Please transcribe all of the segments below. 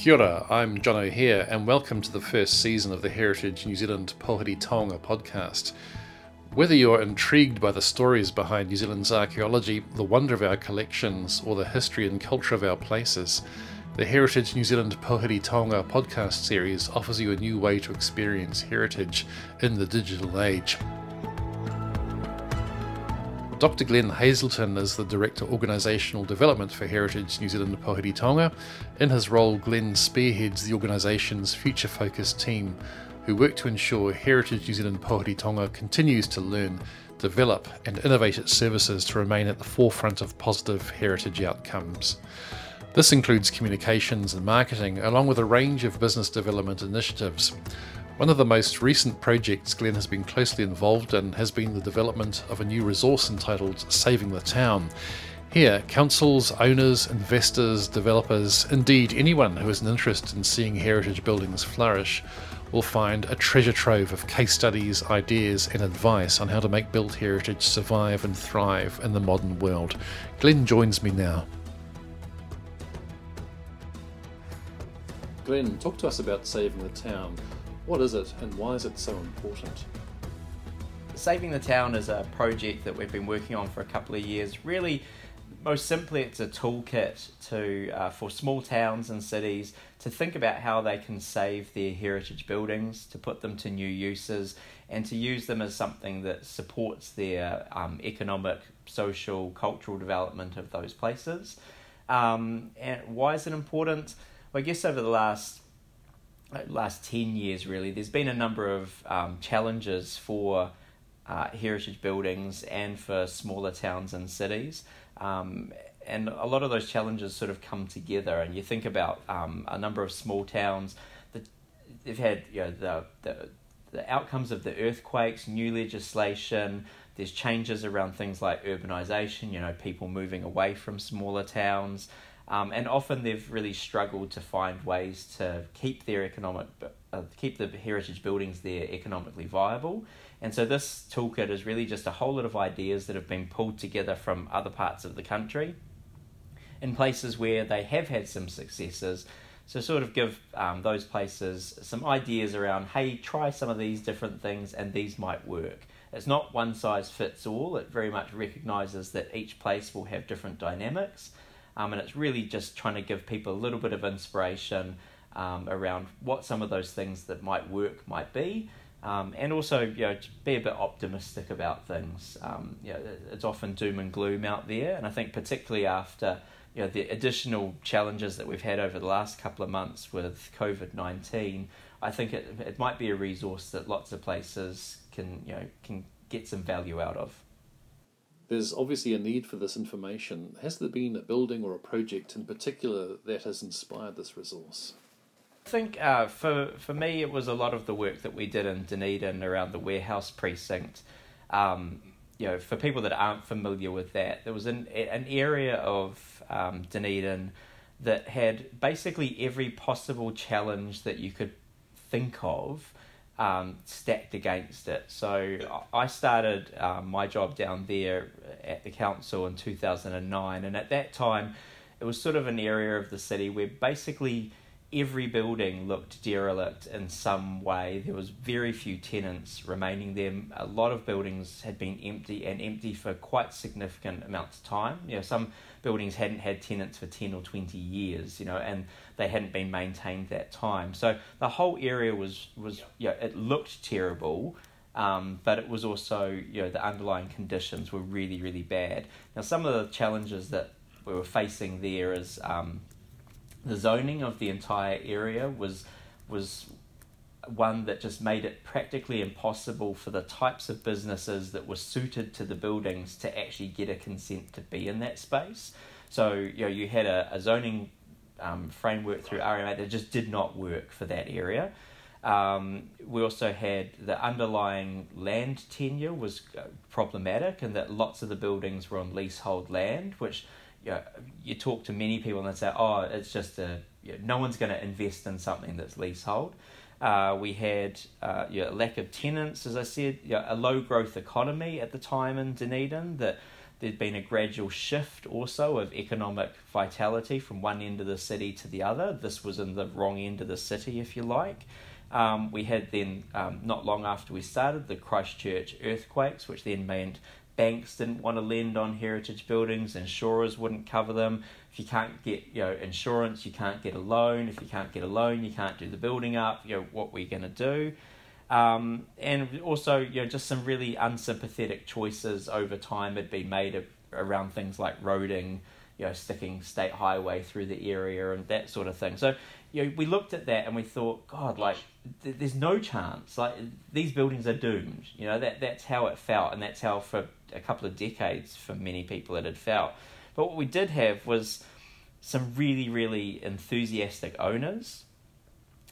Kia ora, I'm John O'Hare, and welcome to the first season of the Heritage New Zealand Pouhere Taonga podcast. Whether you're intrigued by the stories behind New Zealand's archaeology, the wonder of our collections, or the history and culture of our places, the Heritage New Zealand Pouhere Taonga podcast series offers you a new way to experience heritage in the digital age. Dr. Glenn Hazelton is the Director Organisational Development for Heritage New Zealand Pouhere Taonga. In his role, Glenn spearheads the organisation's future focused team, who work to ensure Heritage New Zealand Pouhere Taonga continues to learn, develop, and innovate its services to remain at the forefront of positive heritage outcomes. This includes communications and marketing, along with a range of business development initiatives. One of the most recent projects Glenn has been closely involved in has been the development of a new resource entitled Saving the Town. Here, councils, owners, investors, developers, indeed anyone who has an interest in seeing heritage buildings flourish, will find a treasure trove of case studies, ideas, and advice on how to make built heritage survive and thrive in the modern world. Glenn joins me now. Glenn, talk to us about Saving the Town. What is it and why is it so important? Saving the Town is a project that we've been working on for a couple of years. Really, most simply, it's a toolkit to uh, for small towns and cities to think about how they can save their heritage buildings, to put them to new uses, and to use them as something that supports their um, economic, social, cultural development of those places. Um, and why is it important? Well, I guess over the last last 10 years really. There's been a number of um, challenges for uh, heritage buildings and for smaller towns and cities. Um, and a lot of those challenges sort of come together. And you think about um, a number of small towns that they've had you know the, the the outcomes of the earthquakes new legislation. There's changes around things like urbanization you know people moving away from smaller towns um, and often they've really struggled to find ways to keep their economic, uh, keep the heritage buildings there economically viable. And so this toolkit is really just a whole lot of ideas that have been pulled together from other parts of the country in places where they have had some successes. So, sort of give um, those places some ideas around hey, try some of these different things and these might work. It's not one size fits all, it very much recognizes that each place will have different dynamics. Um, and it's really just trying to give people a little bit of inspiration um, around what some of those things that might work might be. Um, and also, you know, be a bit optimistic about things. Um, you know, it's often doom and gloom out there, and I think particularly after you know the additional challenges that we've had over the last couple of months with COVID nineteen, I think it it might be a resource that lots of places can you know can get some value out of. There's obviously a need for this information. Has there been a building or a project in particular that has inspired this resource? I think uh, for for me, it was a lot of the work that we did in Dunedin around the warehouse precinct. Um, you know, for people that aren't familiar with that, there was an an area of um, Dunedin that had basically every possible challenge that you could think of um, stacked against it. So I started um, my job down there at the council in 2009, and at that time, it was sort of an area of the city where basically every building looked derelict in some way. There was very few tenants remaining there. A lot of buildings had been empty and empty for quite significant amounts of time. You know, some buildings hadn't had tenants for 10 or 20 years, you know, and they hadn't been maintained that time. So the whole area was, was you know, it looked terrible, um, but it was also, you know, the underlying conditions were really, really bad. Now, some of the challenges that we were facing there is um, the zoning of the entire area was was one that just made it practically impossible for the types of businesses that were suited to the buildings to actually get a consent to be in that space. So you know you had a, a zoning um, framework through RMA that just did not work for that area. Um, we also had the underlying land tenure was uh, problematic, and that lots of the buildings were on leasehold land, which you, know, you talk to many people and they say, oh, it's just a, you know, no one's going to invest in something that's leasehold. Uh, we had uh, know, lack of tenants, as I said, know, a low growth economy at the time in Dunedin that there'd been a gradual shift also of economic vitality from one end of the city to the other. This was in the wrong end of the city, if you like. Um, we had then, um, not long after we started, the Christchurch earthquakes, which then meant banks didn't want to lend on heritage buildings, insurers wouldn't cover them. If you can't get you know insurance, you can't get a loan. If you can't get a loan, you can't do the building up. You know what we're going to do. Um, and also, you know, just some really unsympathetic choices over time had been made around things like roading, you know, sticking state highway through the area and that sort of thing. So, you know, we looked at that and we thought, God, like, th- there's no chance. Like, these buildings are doomed. You know, that that's how it felt, and that's how for a couple of decades for many people it had felt. But what we did have was some really, really enthusiastic owners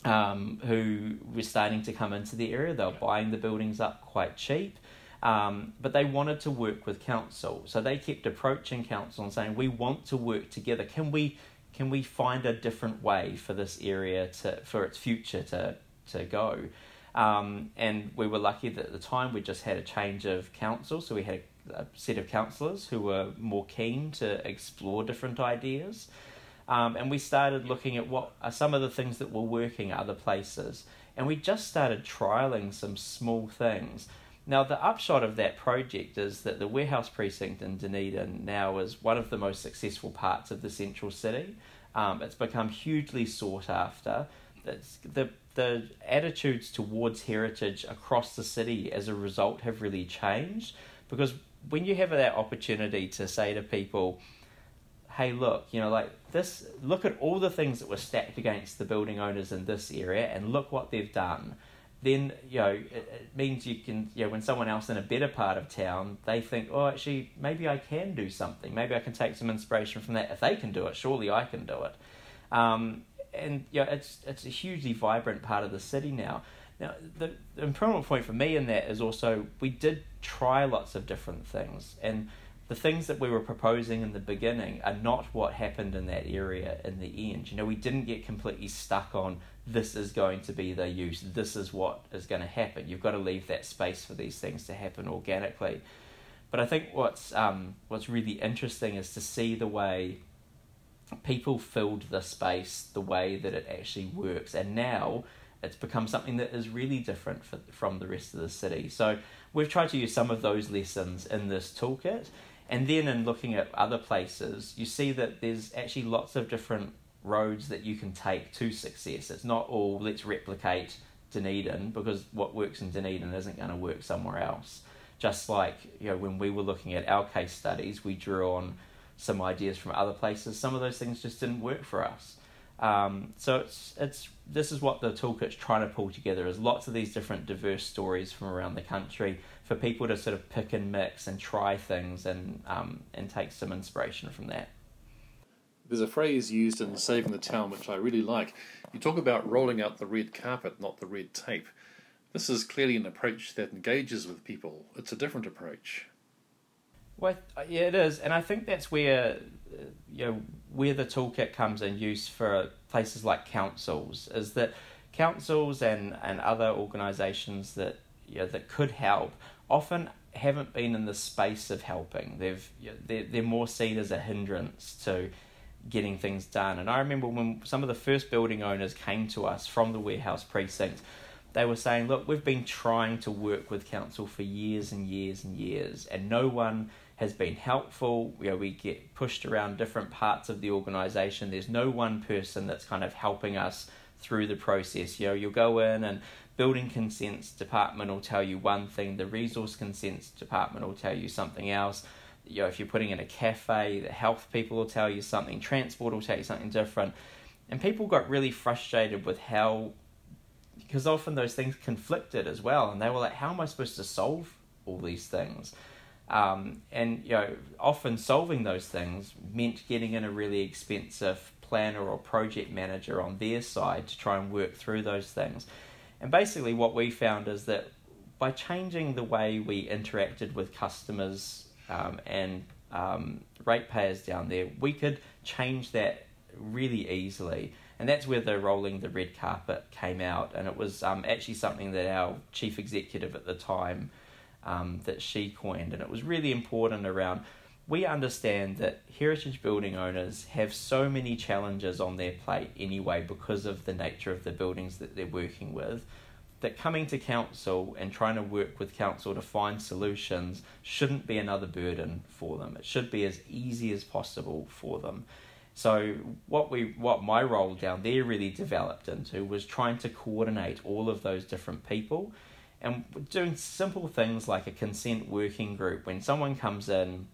um, who were starting to come into the area. They were buying the buildings up quite cheap. Um, but they wanted to work with council, so they kept approaching council and saying, "We want to work together. Can we, can we find a different way for this area to, for its future to, to go?" Um, and we were lucky that at the time we just had a change of council, so we had a, set of councillors who were more keen to explore different ideas. Um, and we started looking at what are some of the things that were working at other places. And we just started trialing some small things. Now, the upshot of that project is that the warehouse precinct in Dunedin now is one of the most successful parts of the central city. Um, it's become hugely sought after. It's, the the attitudes towards heritage across the city as a result have really changed because when you have that opportunity to say to people, hey, look, you know, like this, look at all the things that were stacked against the building owners in this area and look what they've done. Then, you know, it, it means you can, you know, when someone else in a better part of town, they think, oh, actually, maybe I can do something. Maybe I can take some inspiration from that. If they can do it, surely I can do it. Um, and, you know, it's, it's a hugely vibrant part of the city now. Now, the, the important point for me in that is also we did try lots of different things. And, the things that we were proposing in the beginning are not what happened in that area in the end. You know, we didn't get completely stuck on this is going to be the use, this is what is going to happen. You've got to leave that space for these things to happen organically. But I think what's um, what's really interesting is to see the way people filled the space, the way that it actually works, and now it's become something that is really different for, from the rest of the city. So we've tried to use some of those lessons in this toolkit and then in looking at other places, you see that there's actually lots of different roads that you can take to success. It's not all let's replicate Dunedin because what works in Dunedin isn't going to work somewhere else. Just like you know when we were looking at our case studies, we drew on some ideas from other places. Some of those things just didn't work for us. Um, so it's it's this is what the toolkit's trying to pull together is lots of these different diverse stories from around the country for people to sort of pick and mix and try things and um, and take some inspiration from that. There's a phrase used in Saving the Town which I really like. You talk about rolling out the red carpet, not the red tape. This is clearly an approach that engages with people. It's a different approach. Well, yeah, it is, and I think that's where uh, you know where the toolkit comes in use for places like councils is that councils and, and other organisations that you know, that could help often haven't been in the space of helping. They've you know, they're, they're more seen as a hindrance to getting things done. And I remember when some of the first building owners came to us from the warehouse precinct, they were saying, "Look, we've been trying to work with council for years and years and years, and no one." Has been helpful. You know, we get pushed around different parts of the organization. There's no one person that's kind of helping us through the process. You know, you'll go in and building consents department will tell you one thing, the resource consents department will tell you something else. You know, if you're putting in a cafe, the health people will tell you something, transport will tell you something different. And people got really frustrated with how because often those things conflicted as well and they were like, How am I supposed to solve all these things? Um, and you know, often solving those things meant getting in a really expensive planner or project manager on their side to try and work through those things. And basically, what we found is that by changing the way we interacted with customers um, and um, ratepayers down there, we could change that really easily. And that's where the rolling the red carpet came out. And it was um, actually something that our chief executive at the time um, that she coined, and it was really important around we understand that heritage building owners have so many challenges on their plate anyway because of the nature of the buildings that they're working with that coming to council and trying to work with council to find solutions shouldn't be another burden for them. It should be as easy as possible for them. So what we what my role down there really developed into was trying to coordinate all of those different people and doing simple things like a consent working group when someone comes in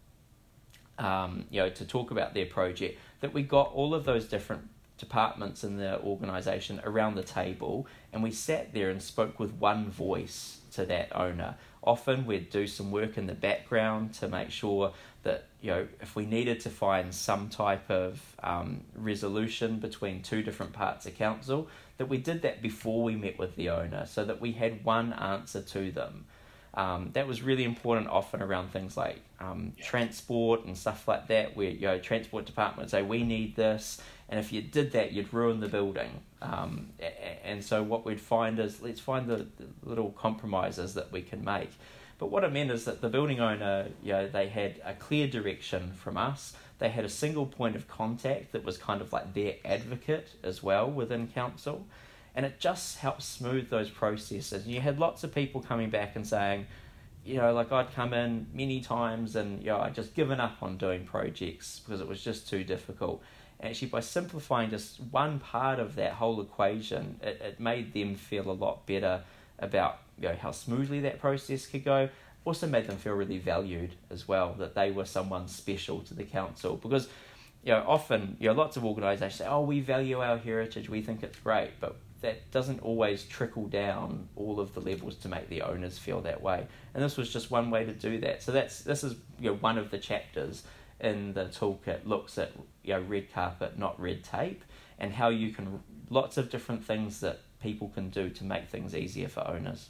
um, you know to talk about their project that we got all of those different departments in the organisation around the table and we sat there and spoke with one voice to that owner. Often we'd do some work in the background to make sure that, you know, if we needed to find some type of um, resolution between two different parts of council, that we did that before we met with the owner so that we had one answer to them. Um, that was really important often around things like um, yeah. transport and stuff like that where you know transport department would say we need this and if you did that, you'd ruin the building. Um, and so what we'd find is let's find the, the, little compromises that we can make. But what it meant is that the building owner, you know, they had a clear direction from us. They had a single point of contact that was kind of like their advocate as well within council. And it just helped smooth those processes. You had lots of people coming back and saying, you know, like I'd come in many times and you know, I'd just given up on doing projects because it was just too difficult actually by simplifying just one part of that whole equation, it, it made them feel a lot better about you know how smoothly that process could go. Also made them feel really valued as well, that they were someone special to the council. Because you know, often you know lots of organisations say, "Oh, we value our heritage, we think it's great," but that doesn't always trickle down all of the levels to make the owners feel that way. And this was just one way to do that. So that's this is you know one of the chapters in the toolkit looks at you know, red carpet, not red tape, and how you can lots of different things that people can do to make things easier for owners.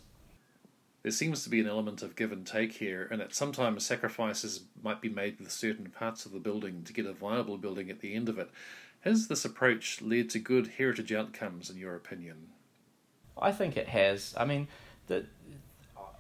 There seems to be an element of give and take here, and that sometimes sacrifices might be made with certain parts of the building to get a viable building at the end of it. Has this approach led to good heritage outcomes, in your opinion? I think it has. I mean, the,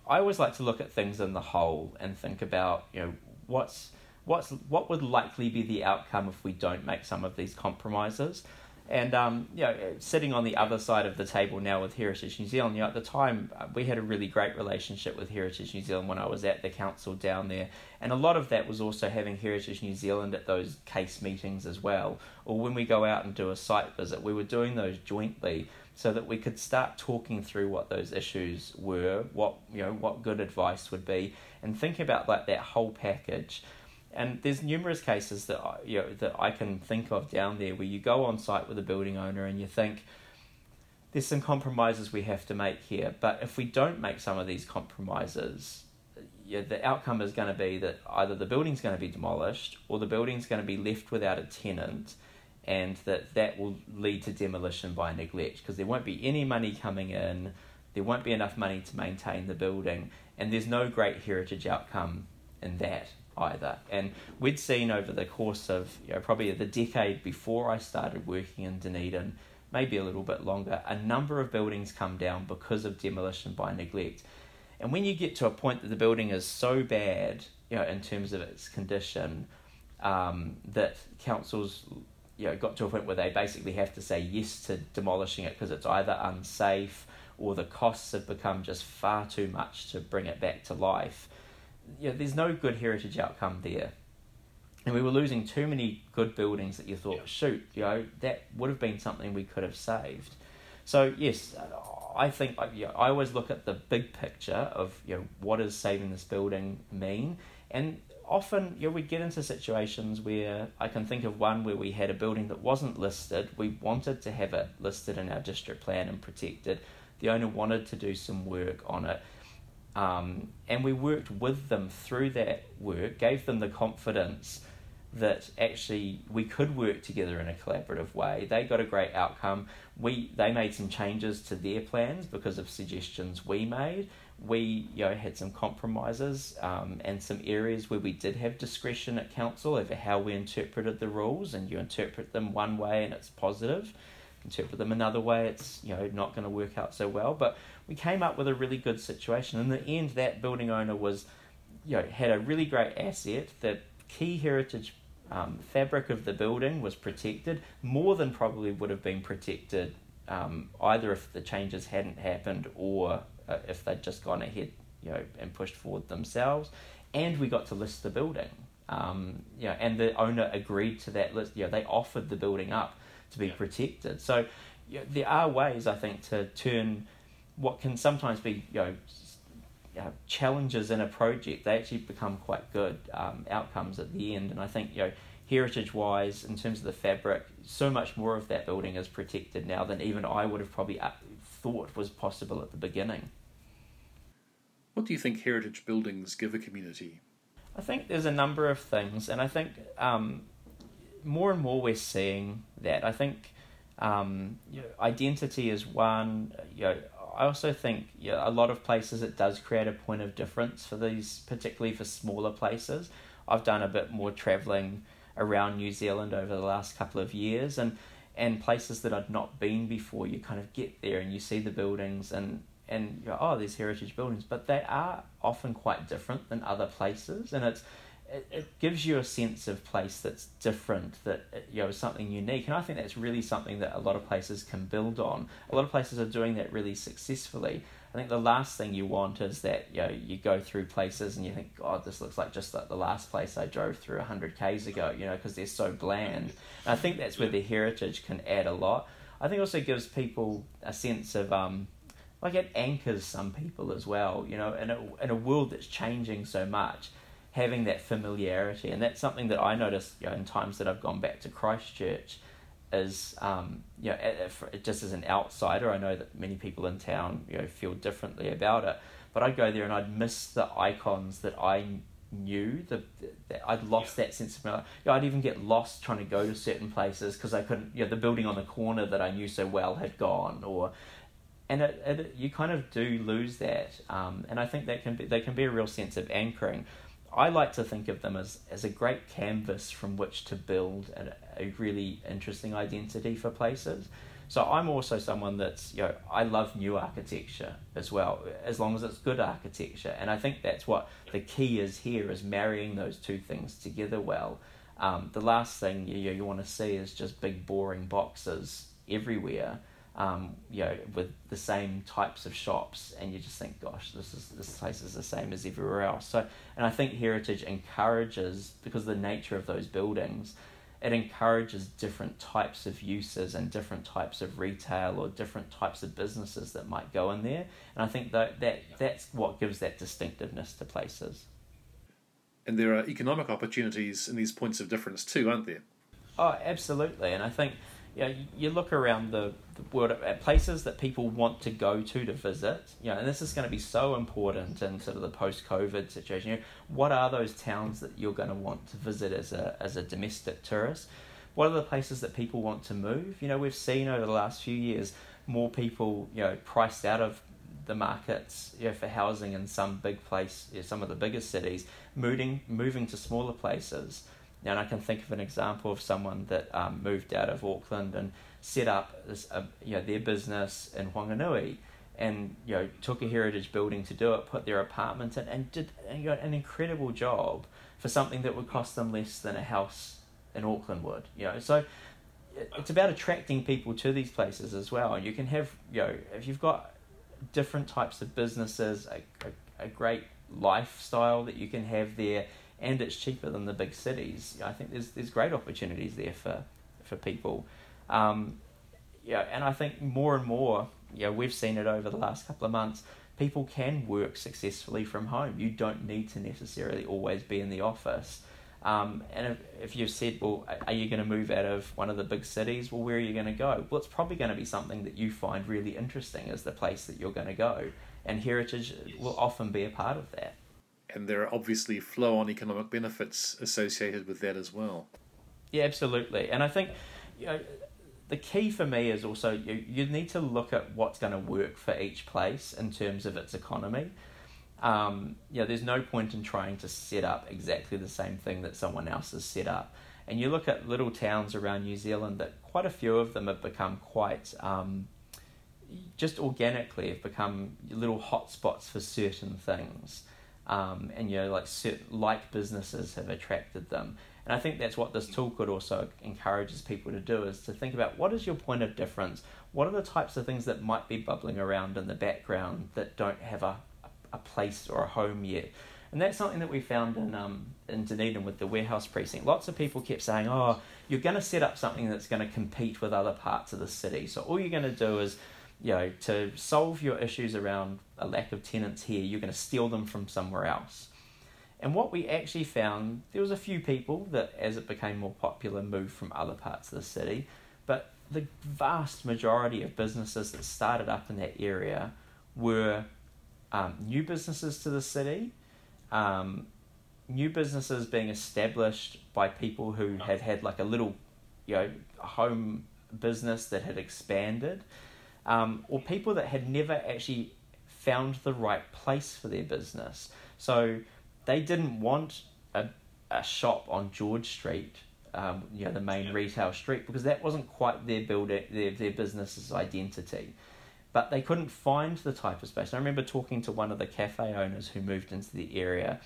I always like to look at things in the whole and think about, you know, what's what's what would likely be the outcome if we don't make some of these compromises. And um, you know, sitting on the other side of the table now with Heritage New Zealand, you know, at the time uh, we had a really great relationship with Heritage New Zealand when I was at the council down there, and a lot of that was also having Heritage New Zealand at those case meetings as well, or when we go out and do a site visit, we were doing those jointly so that we could start talking through what those issues were, what you know, what good advice would be, and think about like that whole package. And there's numerous cases that I, you know, that I can think of down there where you go on site with a building owner and you think there's some compromises we have to make here, but if we don't make some of these compromises, yeah, the outcome is going to be that either the building's going to be demolished or the building's going to be left without a tenant, and that that will lead to demolition by neglect because there won't be any money coming in, there won't be enough money to maintain the building, and there's no great heritage outcome in that either. And we'd seen over the course of you know, probably the decade before I started working in Dunedin, maybe a little bit longer, a number of buildings come down because of demolition by neglect. And when you get to a point that the building is so bad, you know, in terms of its condition, um, that councils, you know, got to a point where they basically have to say yes to demolishing it because it's either unsafe or the costs have become just far too much to bring it back to life know, there's no good heritage outcome there. And we were losing too many good buildings that you thought, yeah. shoot, you know, that would have been something we could have saved. So yes, I think you know, I always look at the big picture of you know what does saving this building mean, and often you know we get into situations where I can think of one where we had a building that wasn't listed. We wanted to have it listed in our district plan and protected. The owner wanted to do some work on it, um, and we worked with them through that work, gave them the confidence that actually we could work together in a collaborative way. They got a great outcome. We they made some changes to their plans because of suggestions we made. We you know had some compromises um, and some areas where we did have discretion at council over how we interpreted the rules, and you interpret them one way and it's positive interpret them another way, it's you know not going to work out so well. But we came up with a really good situation. In the end, that building owner was, you know, had a really great asset The key heritage um, fabric of the building was protected more than probably would have been protected um, either if the changes hadn't happened or uh, if they'd just gone ahead you know and pushed forward themselves and we got to list the building um, you know, and the owner agreed to that list you know, they offered the building up to be yeah. protected so you know, there are ways I think to turn what can sometimes be you know uh, challenges in a project, they actually become quite good um, outcomes at the end. And I think, you know, heritage wise, in terms of the fabric, so much more of that building is protected now than even I would have probably uh, thought was possible at the beginning. What do you think heritage buildings give a community? I think there's a number of things, and I think um, more and more we're seeing that. I think um, you know, identity is one. You know, I also think yeah, a lot of places it does create a point of difference for these, particularly for smaller places. I've done a bit more travelling around New Zealand over the last couple of years, and and places that I'd not been before. You kind of get there and you see the buildings and and you oh, there's heritage buildings, but they are often quite different than other places, and it's it, it gives you a sense of place that's different, that you know something unique, and I think that's really something that a lot of places can build on. A lot of places are doing that really successfully. I think the last thing you want is that you know you go through places and you think, God, this looks like just like the last place I drove through hundred k's ago, you know, because they're so bland. And I think that's where the heritage can add a lot. I think it also gives people a sense of um, like it anchors some people as well, you know, in a in a world that's changing so much having that familiarity, and that's something that I noticed you know, in times that I've gone back to Christchurch. Is um, you know, just as an outsider, I know that many people in town you know feel differently about it. But I'd go there and I'd miss the icons that I knew. The, the I'd lost that sense of. You know, I'd even get lost trying to go to certain places because I couldn't. You know, the building on the corner that I knew so well had gone, or and it, it, you kind of do lose that. Um, and I think that can be they can be a real sense of anchoring. I like to think of them as, as a great canvas from which to build a, a really interesting identity for places. So I'm also someone that's, you know, I love new architecture as well, as long as it's good architecture. And I think that's what the key is here, is marrying those two things together well. Um, the last thing you, you want to see is just big boring boxes everywhere um, you know, with the same types of shops, and you just think, gosh, this is this place is the same as everywhere else. So, and I think heritage encourages because of the nature of those buildings, it encourages different types of uses and different types of retail or different types of businesses that might go in there. And I think that that that's what gives that distinctiveness to places. And there are economic opportunities in these points of difference too, aren't there? Oh, absolutely. And I think you know, you look around the, the world at places that people want to go to to visit, you know, and this is going to be so important in sort of the post-COVID situation. You know, what are those towns that you're going to want to visit as a as a domestic tourist? What are the places that people want to move? You know, we've seen over the last few years more people, you know, priced out of the markets you know, for housing in some big place, you know, some of the biggest cities, moving moving to smaller places and I can think of an example of someone that um, moved out of Auckland and set up this, uh, you know, their business in Whanganui and you know took a heritage building to do it, put their apartment in, and did an incredible job for something that would cost them less than a house in Auckland would. You know, so it's about attracting people to these places as well. You can have you know if you've got different types of businesses, a, a, a great lifestyle that you can have there and it's cheaper than the big cities. I think there's there's great opportunities there for for people. Um, yeah, and I think more and more, yeah, we've seen it over the last couple of months. People can work successfully from home. You don't need to necessarily always be in the office. Um, and if, if you've said, well, are you going to move out of one of the big cities? Well, where are you going to go? Well, it's probably going to be something that you find really interesting as the place that you're going to go. And heritage will often be a part of that and there are obviously flow on economic benefits associated with that as well. Yeah, absolutely. And I think you know, the key for me is also you, you need to look at what's going to work for each place in terms of its economy. Um, you know, there's no point in trying to set up exactly the same thing that someone else has set up. And you look at little towns around New Zealand that quite a few of them have become quite um, just organically have become little hotspots for certain things. Um, and you know like like businesses have attracted them. And I think that's what this tool could also encourages people to do is to think about what is your point of difference? What are the types of things that might be bubbling around in the background that don't have a, a place or a home yet? And that's something that we found in um, in Dunedin with the warehouse precinct. Lots of people kept saying, "Oh, you're going to set up something that's going to compete with other parts of the city. So all you're going to do is, you know, to solve your issues around a lack of tenants here, you're going to steal them from somewhere else." And what we actually found, there was a few people that, as it became more popular, moved from other parts of the city, but the vast majority of businesses that started up in that area were um, new businesses to the city, um, new businesses being established by people who had had like a little, you know, home business that had expanded, um, or people that had never actually found the right place for their business. So they didn't want a, a shop on George Street, um, you know, the main retail street, because that wasn't quite their building, their their business's identity. But they couldn't find the type of space. And I remember talking to one of the cafe owners who moved into the area,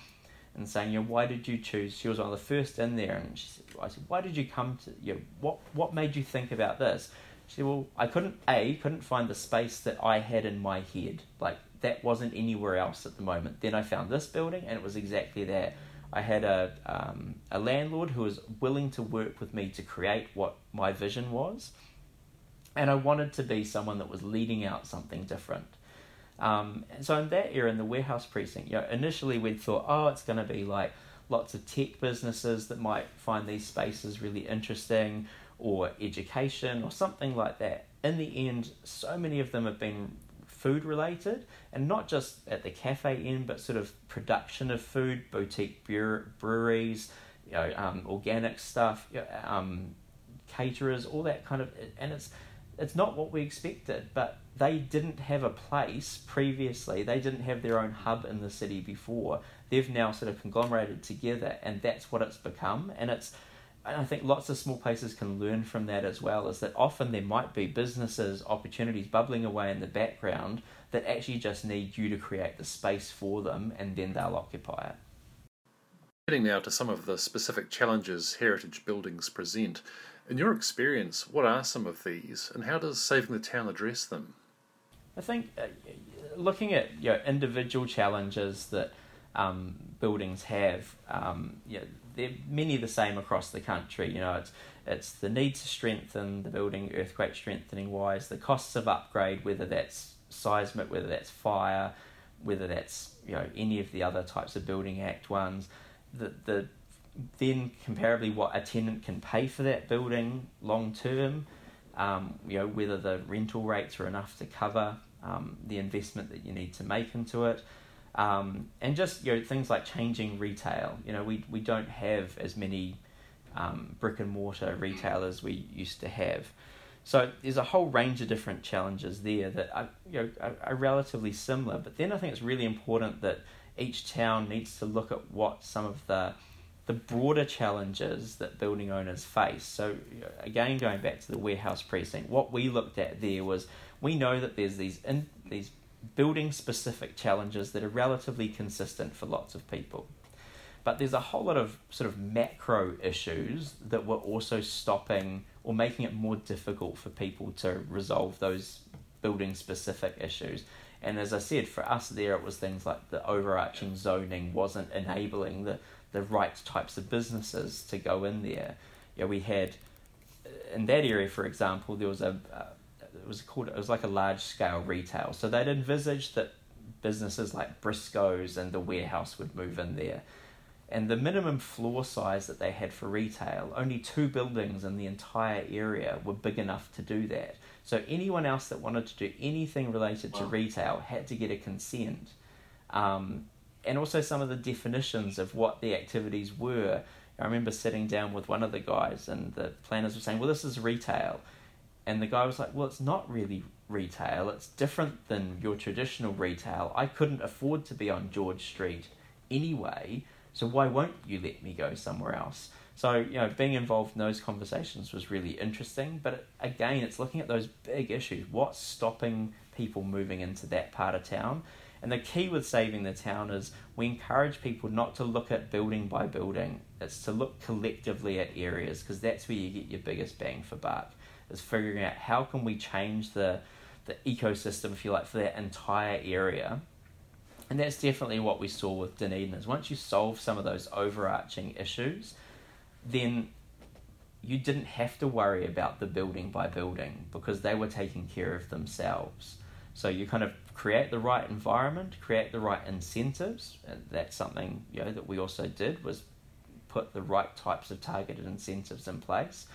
and saying, you know, why did you choose? She was one of the first in there, and she said, I said, why did you come to? You know, what what made you think about this? She said, well, I couldn't a couldn't find the space that I had in my head. Like that wasn't anywhere else at the moment. Then I found this building, and it was exactly that. I had a um, a landlord who was willing to work with me to create what my vision was, and I wanted to be someone that was leading out something different. Um, so in that era, in the warehouse precinct, you know, initially we'd thought, oh, it's going to be like lots of tech businesses that might find these spaces really interesting, or education, or something like that. In the end, so many of them have been food related, and not just at the cafe end, but sort of production of food, boutique breweries, you know, um, organic stuff, um, caterers, all that kind of, and it's it's not what we expected, but they didn't have a place previously. They didn't have their own hub in the city before. They've now sort of conglomerated together, and that's what it's become. And it's and I think lots of small places can learn from that as well, is that often there might be businesses, opportunities bubbling away in the background that actually just need you to create the space for them and then they'll occupy it. Getting now to some of the specific challenges heritage buildings present. In your experience, what are some of these and how does Saving the Town address them? I think uh, looking at you know, individual challenges that um, buildings have, um, you know, they're many the same across the country. You know, it's it's the need to strengthen the building, earthquake strengthening wise, the costs of upgrade, whether that's seismic, whether that's fire, whether that's you know any of the other types of building act ones. The the then comparably what a tenant can pay for that building long term. Um, you know whether the rental rates are enough to cover um, the investment that you need to make into it. Um, and just you know things like changing retail. You know we we don't have as many um, brick and mortar retailers we used to have. So there's a whole range of different challenges there that are, you know, are, are relatively similar. But then I think it's really important that each town needs to look at what some of the the broader challenges that building owners face. So again, going back to the warehouse precinct, what we looked at there was we know that there's these in, these building specific challenges that are relatively consistent for lots of people. But there's a whole lot of sort of macro issues that were also stopping or making it more difficult for people to resolve those building specific issues. And as I said, for us there, it was things like the overarching zoning wasn't enabling the, the right types of businesses to go in there. Know, we had uh, in that area, for example, there was a, it was called it was like a large scale retail. So they'd envisaged that businesses like Briscoes and the warehouse would move in there. And the minimum floor size that they had for retail, only two buildings in the entire area were big enough to do that. So anyone else that wanted to do anything related to retail had to get a consent. Um, and also some of the definitions of what the activities were. I remember sitting down with one of the guys, and the planners were saying, Well, this is retail. And the guy was like, Well, it's not really retail. It's different than your traditional retail. I couldn't afford to be on George Street anyway, so why won't you let me go somewhere else? So, you know, being involved in those conversations was really interesting. But again, it's looking at those big issues. What's stopping people moving into that part of town? And the key with saving the town is we encourage people not to look at building by building. It's to look collectively at areas because that's where you get your biggest bang for buck. Is figuring out how can we change the the ecosystem, if you like, for that entire area. And that's definitely what we saw with Dunedin is once you solve some of those overarching issues, then you didn't have to worry about the building by building because they were taking care of themselves. So you kind of create the right environment, create the right incentives, and that's something you know that we also did was put the right types of targeted incentives in place.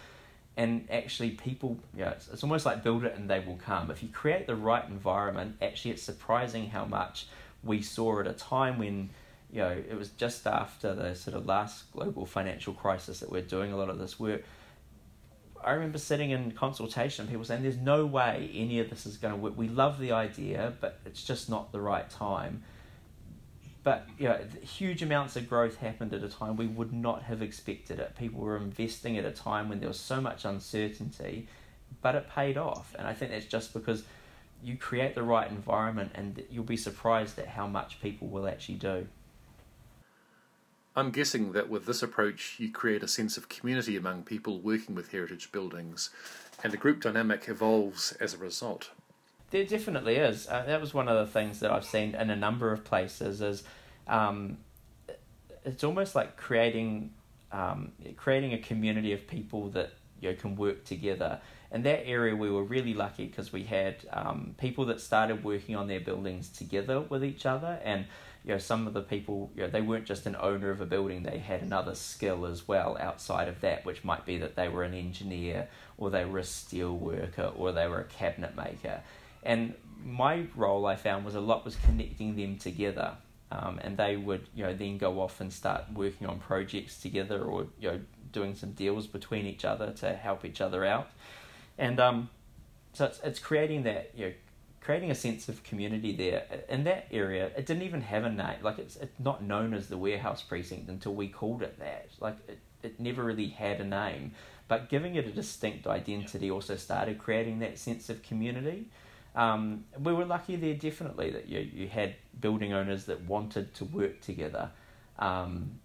And actually, people, you know, it's, it's almost like build it and they will come. If you create the right environment, actually, it's surprising how much we saw at a time when you know, it was just after the sort of last global financial crisis that we're doing a lot of this work. I remember sitting in consultation, people saying, "There's no way any of this is going to work. We love the idea, but it's just not the right time." But you know, huge amounts of growth happened at a time we would not have expected it. People were investing at a time when there was so much uncertainty, but it paid off. And I think that's just because you create the right environment, and you'll be surprised at how much people will actually do. I'm guessing that with this approach, you create a sense of community among people working with heritage buildings, and the group dynamic evolves as a result. There definitely is. Uh, that was one of the things that I've seen in a number of places. Is um, it's almost like creating um, creating a community of people that you know, can work together. In that area, we were really lucky because we had um, people that started working on their buildings together with each other, and you know some of the people you know they weren't just an owner of a building they had another skill as well outside of that which might be that they were an engineer or they were a steel worker or they were a cabinet maker and my role I found was a lot was connecting them together um, and they would you know then go off and start working on projects together or you know doing some deals between each other to help each other out and um, so it's, it's creating that you know creating a sense of community there in that area. It didn't even have a name. Like it's, it's not known as the warehouse precinct until we called it that. Like it, it never really had a name. But giving it a distinct identity also started creating that sense of community. Um, we were lucky there definitely that you you had building owners that wanted to work together, um,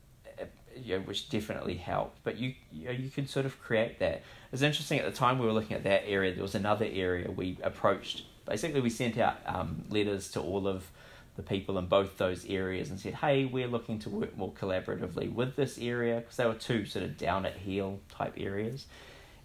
you know, which definitely helped. But you you, know, you could sort of create that. It was interesting at the time we were looking at that area. There was another area we approached basically we sent out um, letters to all of the people in both those areas and said, hey, we're looking to work more collaboratively with this area because they were two sort of down at heel type areas.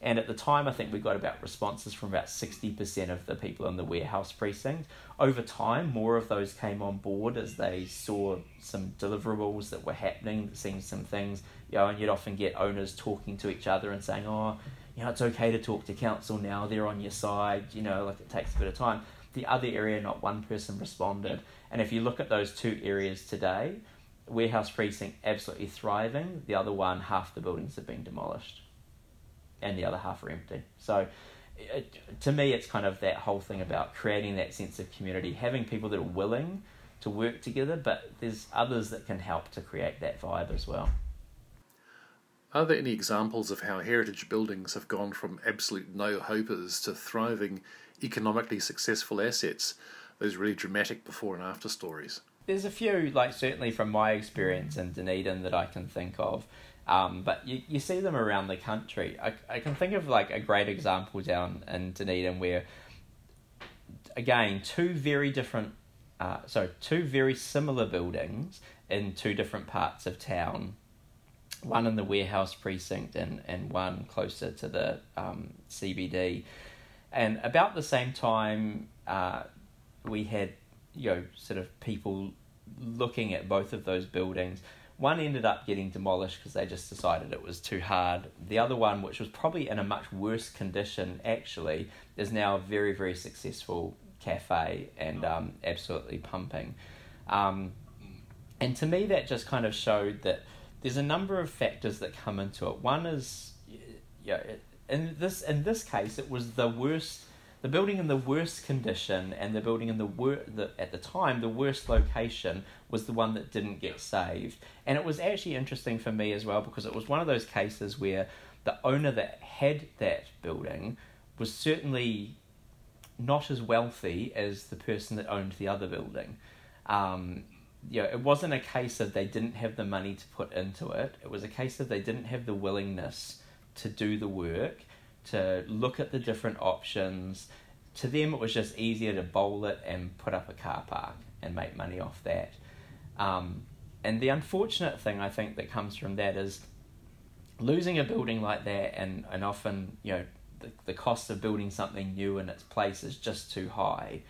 And at the time, I think we got about responses from about 60% of the people in the warehouse precinct. Over time, more of those came on board as they saw some deliverables that were happening, seeing some things, you know, and you'd often get owners talking to each other and saying, oh, you know, it's okay to talk to council now, they're on your side, you know, like it takes a bit of time. The other area, not one person responded. And if you look at those two areas today, warehouse precinct absolutely thriving, the other one, half the buildings have been demolished and the other half are empty. So it, to me, it's kind of that whole thing about creating that sense of community, having people that are willing to work together, but there's others that can help to create that vibe as well. Are there any examples of how heritage buildings have gone from absolute no hopers to thriving, economically successful assets? Those really dramatic before and after stories. There's a few, like certainly from my experience in Dunedin, that I can think of. Um, but you, you see them around the country. I, I can think of like a great example down in Dunedin where, again, two very different, uh, so two very similar buildings in two different parts of town one in the warehouse precinct and, and one closer to the um, CBD. And about the same time, uh, we had you know sort of people looking at both of those buildings. One ended up getting demolished because they just decided it was too hard. The other one, which was probably in a much worse condition, actually, is now a very very successful cafe and um, absolutely pumping. Um, and to me, that just kind of showed that there's a number of factors that come into it. One is, yeah, in this in this case, it was the worst, the building in the worst condition, and the building in the wor- the at the time the worst location was the one that didn't get saved. And it was actually interesting for me as well because it was one of those cases where the owner that had that building was certainly not as wealthy as the person that owned the other building. Um, you know, it wasn't a case of they didn't have the money to put into it. It was a case of they didn't have the willingness to do the work, to look at the different options. To them, it was just easier to bowl it and put up a car park and make money off that. Um, and the unfortunate thing I think that comes from that is losing a building like that, and, and often, you know, the, the cost of building something new in its place is just too high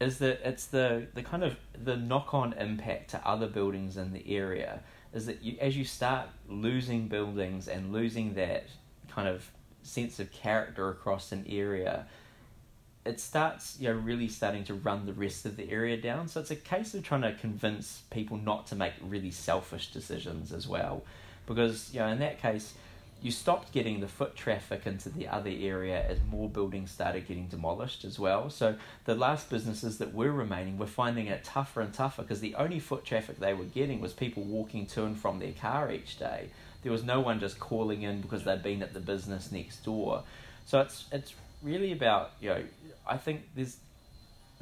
is that it's the, the kind of the knock on impact to other buildings in the area is that you as you start losing buildings and losing that kind of sense of character across an area it starts you know really starting to run the rest of the area down so it's a case of trying to convince people not to make really selfish decisions as well because you know in that case you stopped getting the foot traffic into the other area as more buildings started getting demolished as well. So the last businesses that were remaining were finding it tougher and tougher because the only foot traffic they were getting was people walking to and from their car each day. There was no one just calling in because they'd been at the business next door. So it's it's really about you know I think there's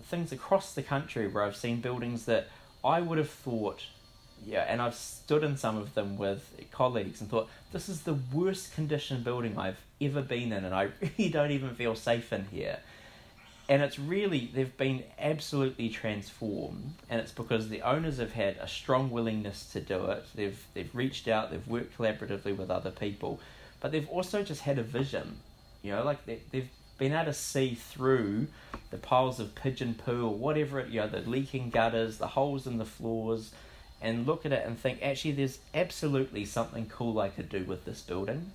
things across the country where I've seen buildings that I would have thought yeah, and I've stood in some of them with colleagues and thought, this is the worst condition building I've ever been in, and I really don't even feel safe in here. And it's really, they've been absolutely transformed, and it's because the owners have had a strong willingness to do it. They've, they've reached out, they've worked collaboratively with other people, but they've also just had a vision. You know, like they, they've been able to see through the piles of pigeon poo or whatever, it, you know, the leaking gutters, the holes in the floors and look at it and think, actually, there's absolutely something cool I could do with this building.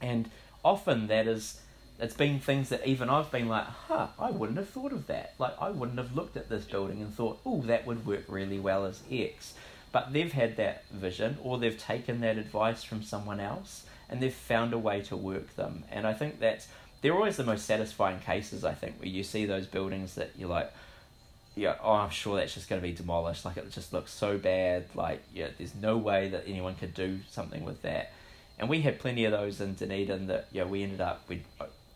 And often that is, it's been things that even I've been like, huh, I wouldn't have thought of that. Like, I wouldn't have looked at this building and thought, oh, that would work really well as X. But they've had that vision, or they've taken that advice from someone else, and they've found a way to work them. And I think that's, they're always the most satisfying cases, I think, where you see those buildings that you're like, yeah, oh, I'm sure that's just going to be demolished. Like it just looks so bad. Like yeah, there's no way that anyone could do something with that. And we had plenty of those in Dunedin that yeah, we ended up with,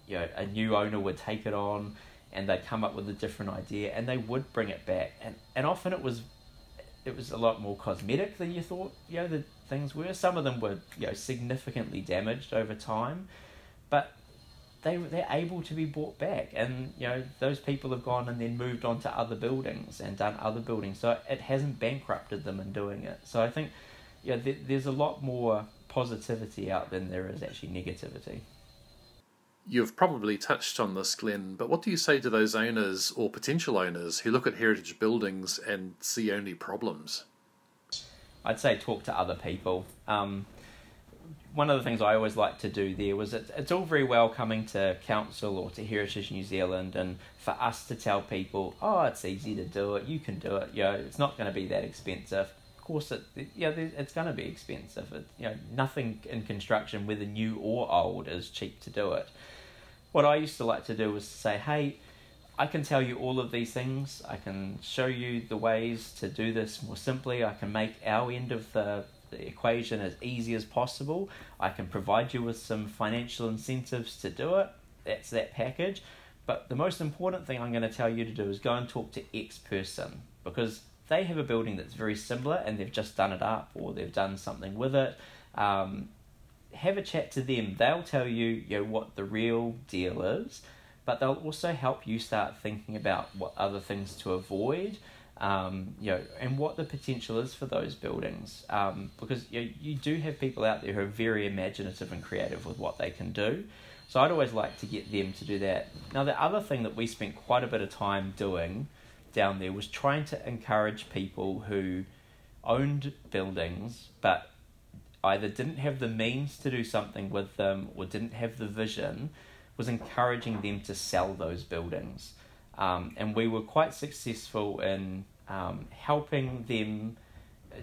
you know, a new owner would take it on, and they'd come up with a different idea, and they would bring it back. And and often it was, it was a lot more cosmetic than you thought. You know, the things were. Some of them were you know significantly damaged over time, but they they're able to be brought back, and you know those people have gone and then moved on to other buildings and done other buildings, so it hasn't bankrupted them in doing it. So I think, yeah, there, there's a lot more positivity out than there is actually negativity. You've probably touched on this, Glenn, but what do you say to those owners or potential owners who look at heritage buildings and see only problems? I'd say talk to other people. Um, one of the things I always like to do there was it, it's all very well coming to council or to Heritage New Zealand and for us to tell people, oh, it's easy to do it, you can do it, you know, it's not going to be that expensive. Of course, it, yeah, it's going to be expensive. It, you know, nothing in construction, whether new or old, is cheap to do it. What I used to like to do was to say, hey, I can tell you all of these things. I can show you the ways to do this more simply. I can make our end of the the equation as easy as possible. I can provide you with some financial incentives to do it. That's that package. But the most important thing I'm going to tell you to do is go and talk to X person because they have a building that's very similar and they've just done it up or they've done something with it. Um, have a chat to them. They'll tell you, you know, what the real deal is, but they'll also help you start thinking about what other things to avoid um, you know, and what the potential is for those buildings. Um, because you, know, you do have people out there who are very imaginative and creative with what they can do. So I'd always like to get them to do that. Now, the other thing that we spent quite a bit of time doing down there was trying to encourage people who owned buildings but either didn't have the means to do something with them or didn't have the vision, was encouraging them to sell those buildings. Um, and we were quite successful in um, helping them.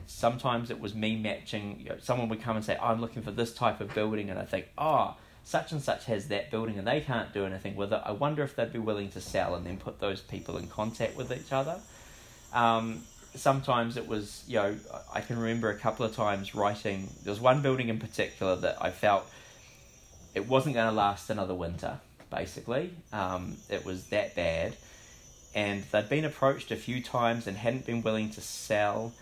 Sometimes it was me matching. You know, someone would come and say, oh, "I'm looking for this type of building," and I think, "Oh, such and such has that building, and they can't do anything with it. I wonder if they'd be willing to sell." And then put those people in contact with each other. Um, sometimes it was, you know, I can remember a couple of times writing. There was one building in particular that I felt it wasn't going to last another winter basically. Um, it was that bad. and they'd been approached a few times and hadn't been willing to sell.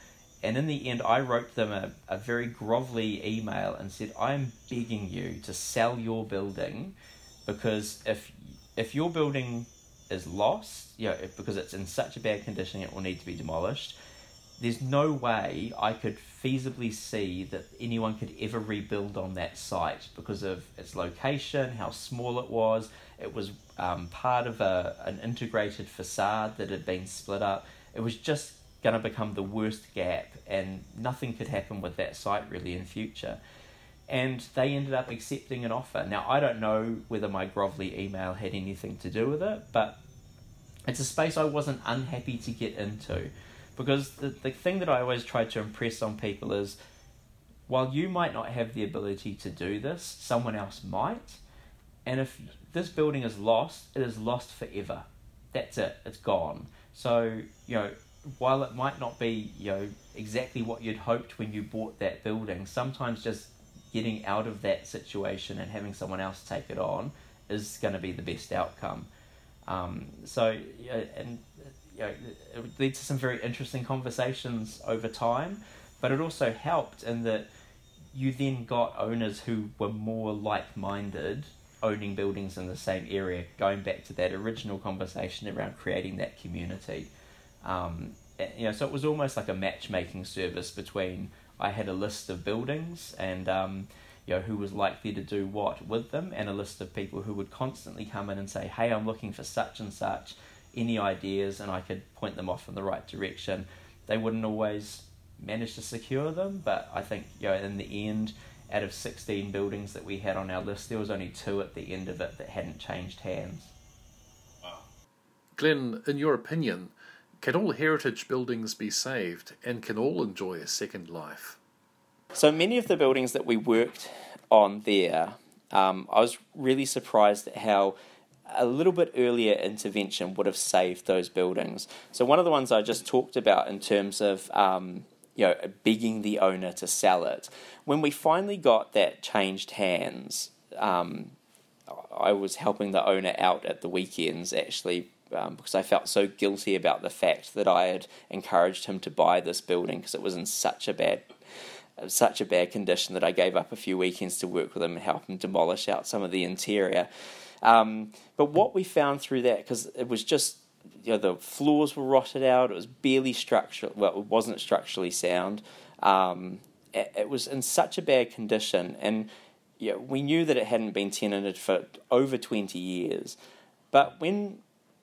And in the end, I wrote them a, a very grovelly email and said, I'm begging you to sell your building because if if your building is lost, you know, because it's in such a bad condition it will need to be demolished, there's no way I could feasibly see that anyone could ever rebuild on that site because of its location, how small it was. It was um, part of a, an integrated facade that had been split up. It was just going to become the worst gap, and nothing could happen with that site really in future. And they ended up accepting an offer. Now, I don't know whether my grovelly email had anything to do with it, but it's a space I wasn't unhappy to get into because the, the thing that I always try to impress on people is while you might not have the ability to do this, someone else might. And if this building is lost, it is lost forever. That's it, it's gone. So, you know, while it might not be, you know, exactly what you'd hoped when you bought that building, sometimes just getting out of that situation and having someone else take it on is going to be the best outcome. Um, so, and you know, it led to some very interesting conversations over time, but it also helped in that you then got owners who were more like minded owning buildings in the same area, going back to that original conversation around creating that community. Um, you know, so it was almost like a matchmaking service between I had a list of buildings and um, you know who was likely to do what with them, and a list of people who would constantly come in and say, "Hey, I'm looking for such and such." any ideas and I could point them off in the right direction. They wouldn't always manage to secure them, but I think you know in the end, out of sixteen buildings that we had on our list, there was only two at the end of it that hadn't changed hands. Glenn, in your opinion, can all heritage buildings be saved and can all enjoy a second life? So many of the buildings that we worked on there, um, I was really surprised at how a little bit earlier intervention would have saved those buildings. So one of the ones I just talked about in terms of um, you know begging the owner to sell it. When we finally got that changed hands, um, I was helping the owner out at the weekends actually. Um, because I felt so guilty about the fact that I had encouraged him to buy this building because it was in such a bad such a bad condition that I gave up a few weekends to work with him and help him demolish out some of the interior. Um, but what we found through that, because it was just you know, the floors were rotted out. It was barely structural. Well, it wasn't structurally sound. Um, it, it, was in such a bad condition, and you know, we knew that it hadn't been tenanted for over twenty years. But when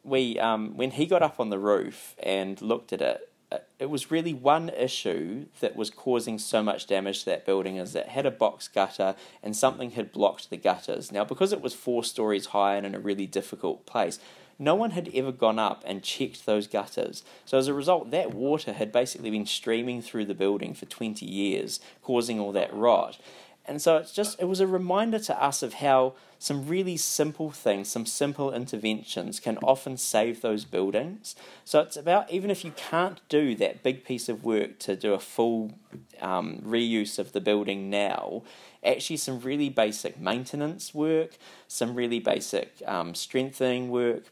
we um, when he got up on the roof and looked at it, uh, it was really one issue that was causing so much damage to that building is that it had a box gutter and something had blocked the gutters. Now, because it was four stories high and in a really difficult place, no one had ever gone up and checked those gutters. So, as a result, that water had basically been streaming through the building for 20 years, causing all that rot. And so it's just, it was a reminder to us of how some really simple things, some simple interventions can often save those buildings. So it's about, even if you can't do that big piece of work to do a full um, reuse of the building now, actually some really basic maintenance work, some really basic um, strengthening work,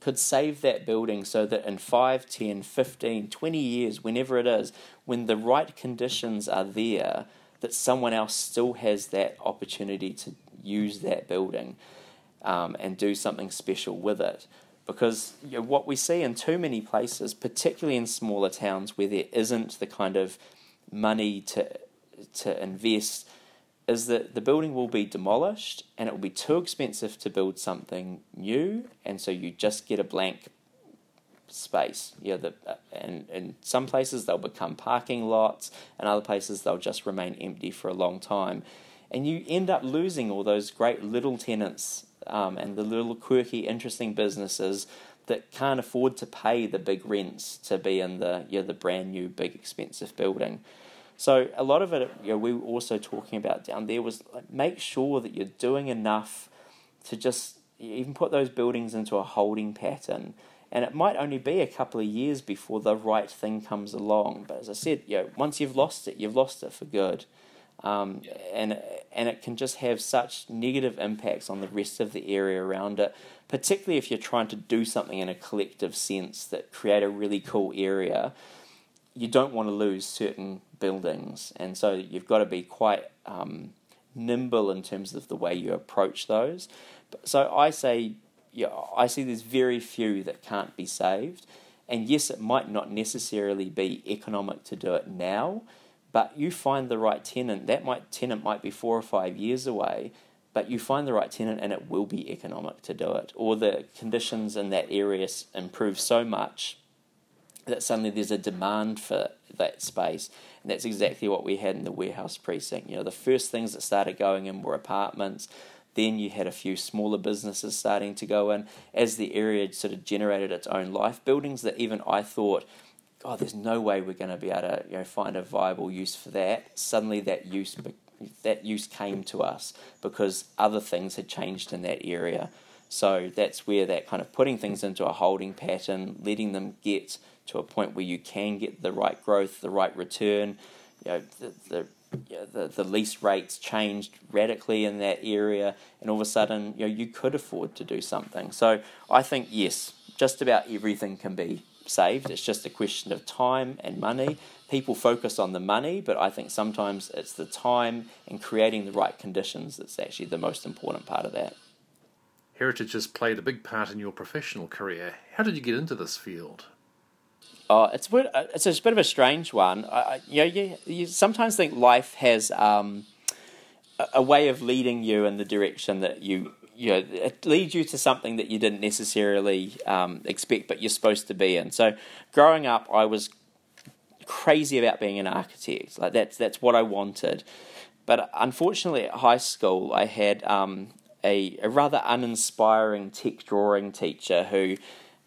could save that building so that in 5, 10, 15, 20 years, whenever it is, when the right conditions are there, that someone else still has that opportunity to use that building um, and do something special with it. Because you know, what we see in too many places, particularly in smaller towns where there isn't the kind of money to to invest, is that the building will be demolished and it will be too expensive to build something new, and so you just get a blank space. Yeah, the, uh, and in some places they'll become parking lots, and other places they'll just remain empty for a long time. And you end up losing all those great little tenants um, and the little quirky, interesting businesses that can't afford to pay the big rents to be in the you know, the brand new big expensive building. So a lot of it, you know, we were also talking about down there was like, make sure that you're doing enough to just even put those buildings into a holding pattern and it might only be a couple of years before the right thing comes along. But as I said, you know, once you've lost it, you've lost it for good. Um, and and it can just have such negative impacts on the rest of the area around it, particularly if you're trying to do something in a collective sense that create a really cool area. You don't want to lose certain buildings, and so you've got to be quite um, nimble in terms of the way you approach those. So I say, yeah, I see there's very few that can't be saved, and yes, it might not necessarily be economic to do it now, but you find the right tenant. That might tenant might be four or five years away, but you find the right tenant, and it will be economic to do it. Or the conditions in that area improve so much that suddenly there's a demand for that space. And that's exactly what we had in the warehouse precinct. You know, the first things that started going in were apartments. Then you had a few smaller businesses starting to go in as the area sort of generated its own life. Buildings that even I thought, God, there's no way we're going to be able to you know find a viable use for that. Suddenly that use that use came to us because other things had changed in that area. So that's where that kind of putting things into a holding pattern, letting them get to a point where you can get the right growth, the right return. You know, the, the the, the lease rates changed radically in that area, and all of a sudden, you know, you could afford to do something. So I think yes, just about everything can be saved. It's just a question of time and money. People focus on the money, but I think sometimes it's the time and creating the right conditions that's actually the most important part of that. Heritage has played a big part in your professional career. How did you get into this field? Oh, it's a bit, uh, it's a bit of a strange one. I, you know, you, you sometimes think life has um, a, a, way of leading you in the direction that you you know it leads you to something that you didn't necessarily um, expect, but you're supposed to be in. So, growing up, I was crazy about being an architect. Like that's that's what I wanted. But unfortunately, at high school, I had um, a, a rather uninspiring tech drawing teacher who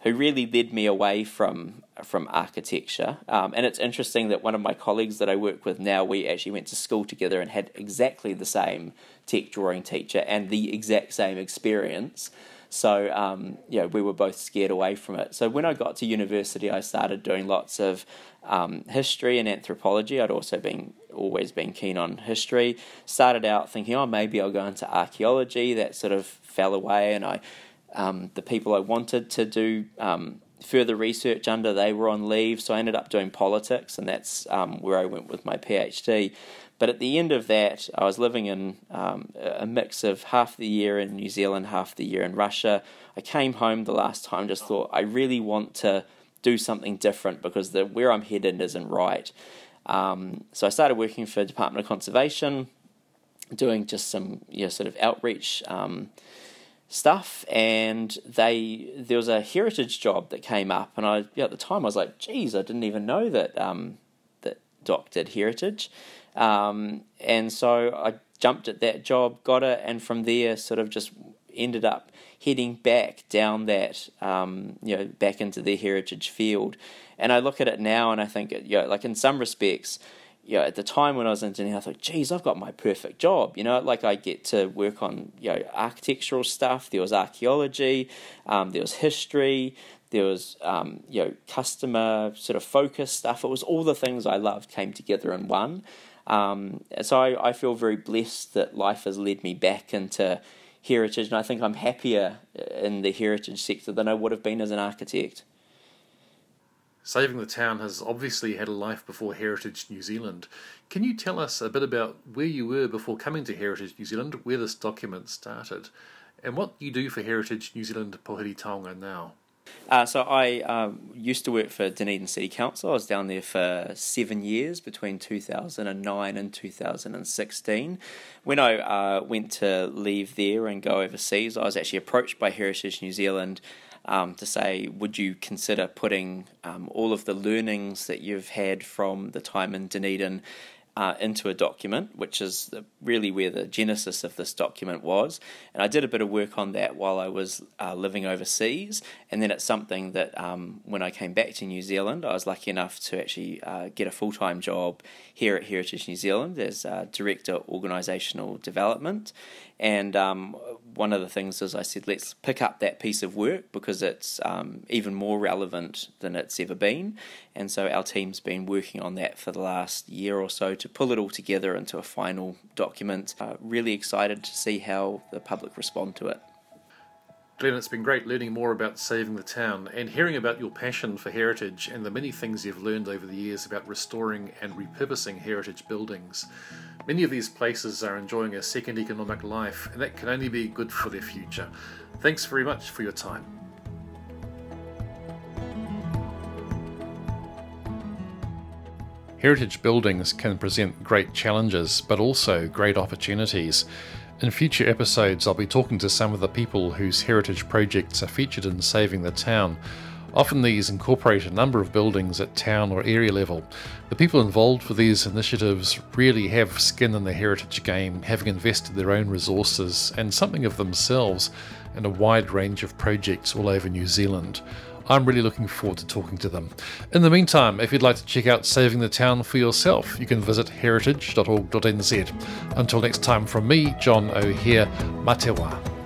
who really led me away from from architecture. Um, and it's interesting that one of my colleagues that I work with now, we actually went to school together and had exactly the same tech drawing teacher and the exact same experience. So um, yeah, we were both scared away from it. So when I got to university, I started doing lots of um, history and anthropology. I'd also been always been keen on history. Started out thinking, oh, maybe I'll go into archaeology. That sort of fell away, and I um, the people I wanted to do um, further research under, they were on leave, so I ended up doing politics, and that's um, where I went with my PhD. But at the end of that, I was living in um, a mix of half the year in New Zealand, half the year in Russia. I came home the last time, just thought I really want to do something different because the where I'm headed isn't right. Um, so I started working for Department of Conservation, doing just some you know, sort of outreach um, stuff and they there was a heritage job that came up and I at the time I was like geez I didn't even know that um, that Doc did heritage. Um, and so I jumped at that job got it and from there sort of just ended up heading back down that um, you know back into the heritage field. And I look at it now and I think you know, like in some respects you know, at the time when I was in Dunedin, I thought, geez, I've got my perfect job. You know, like I get to work on, you know, architectural stuff. There was archaeology, um, there was history, there was, um, you know, customer sort of focus stuff. It was all the things I loved came together in one. Um, so I, I feel very blessed that life has led me back into heritage, and I think I'm happier in the heritage sector than I would have been as an architect. Saving the Town has obviously had a life before Heritage New Zealand. Can you tell us a bit about where you were before coming to Heritage New Zealand, where this document started, and what you do for Heritage New Zealand Pouhere Taonga now? Uh, so I um, used to work for Dunedin City Council. I was down there for seven years between 2009 and 2016. When I uh, went to leave there and go overseas, I was actually approached by Heritage New Zealand um, to say, would you consider putting um, all of the learnings that you've had from the time in Dunedin uh, into a document, which is really where the genesis of this document was. And I did a bit of work on that while I was uh, living overseas. And then it's something that um, when I came back to New Zealand, I was lucky enough to actually uh, get a full time job here at Heritage New Zealand as Director Organisational Development. And um, one of the things is I said, let's pick up that piece of work because it's um, even more relevant than it's ever been. And so our team's been working on that for the last year or so to pull it all together into a final document. Uh, really excited to see how the public respond to it. Glenn, it's been great learning more about saving the town and hearing about your passion for heritage and the many things you've learned over the years about restoring and repurposing heritage buildings. Many of these places are enjoying a second economic life, and that can only be good for their future. Thanks very much for your time. Heritage buildings can present great challenges, but also great opportunities. In future episodes, I'll be talking to some of the people whose heritage projects are featured in Saving the Town. Often these incorporate a number of buildings at town or area level. The people involved with these initiatives really have skin in the heritage game, having invested their own resources and something of themselves in a wide range of projects all over New Zealand. I'm really looking forward to talking to them. In the meantime, if you'd like to check out Saving the Town for yourself, you can visit heritage.org.nz. Until next time, from me, John O'Hare, Matewa.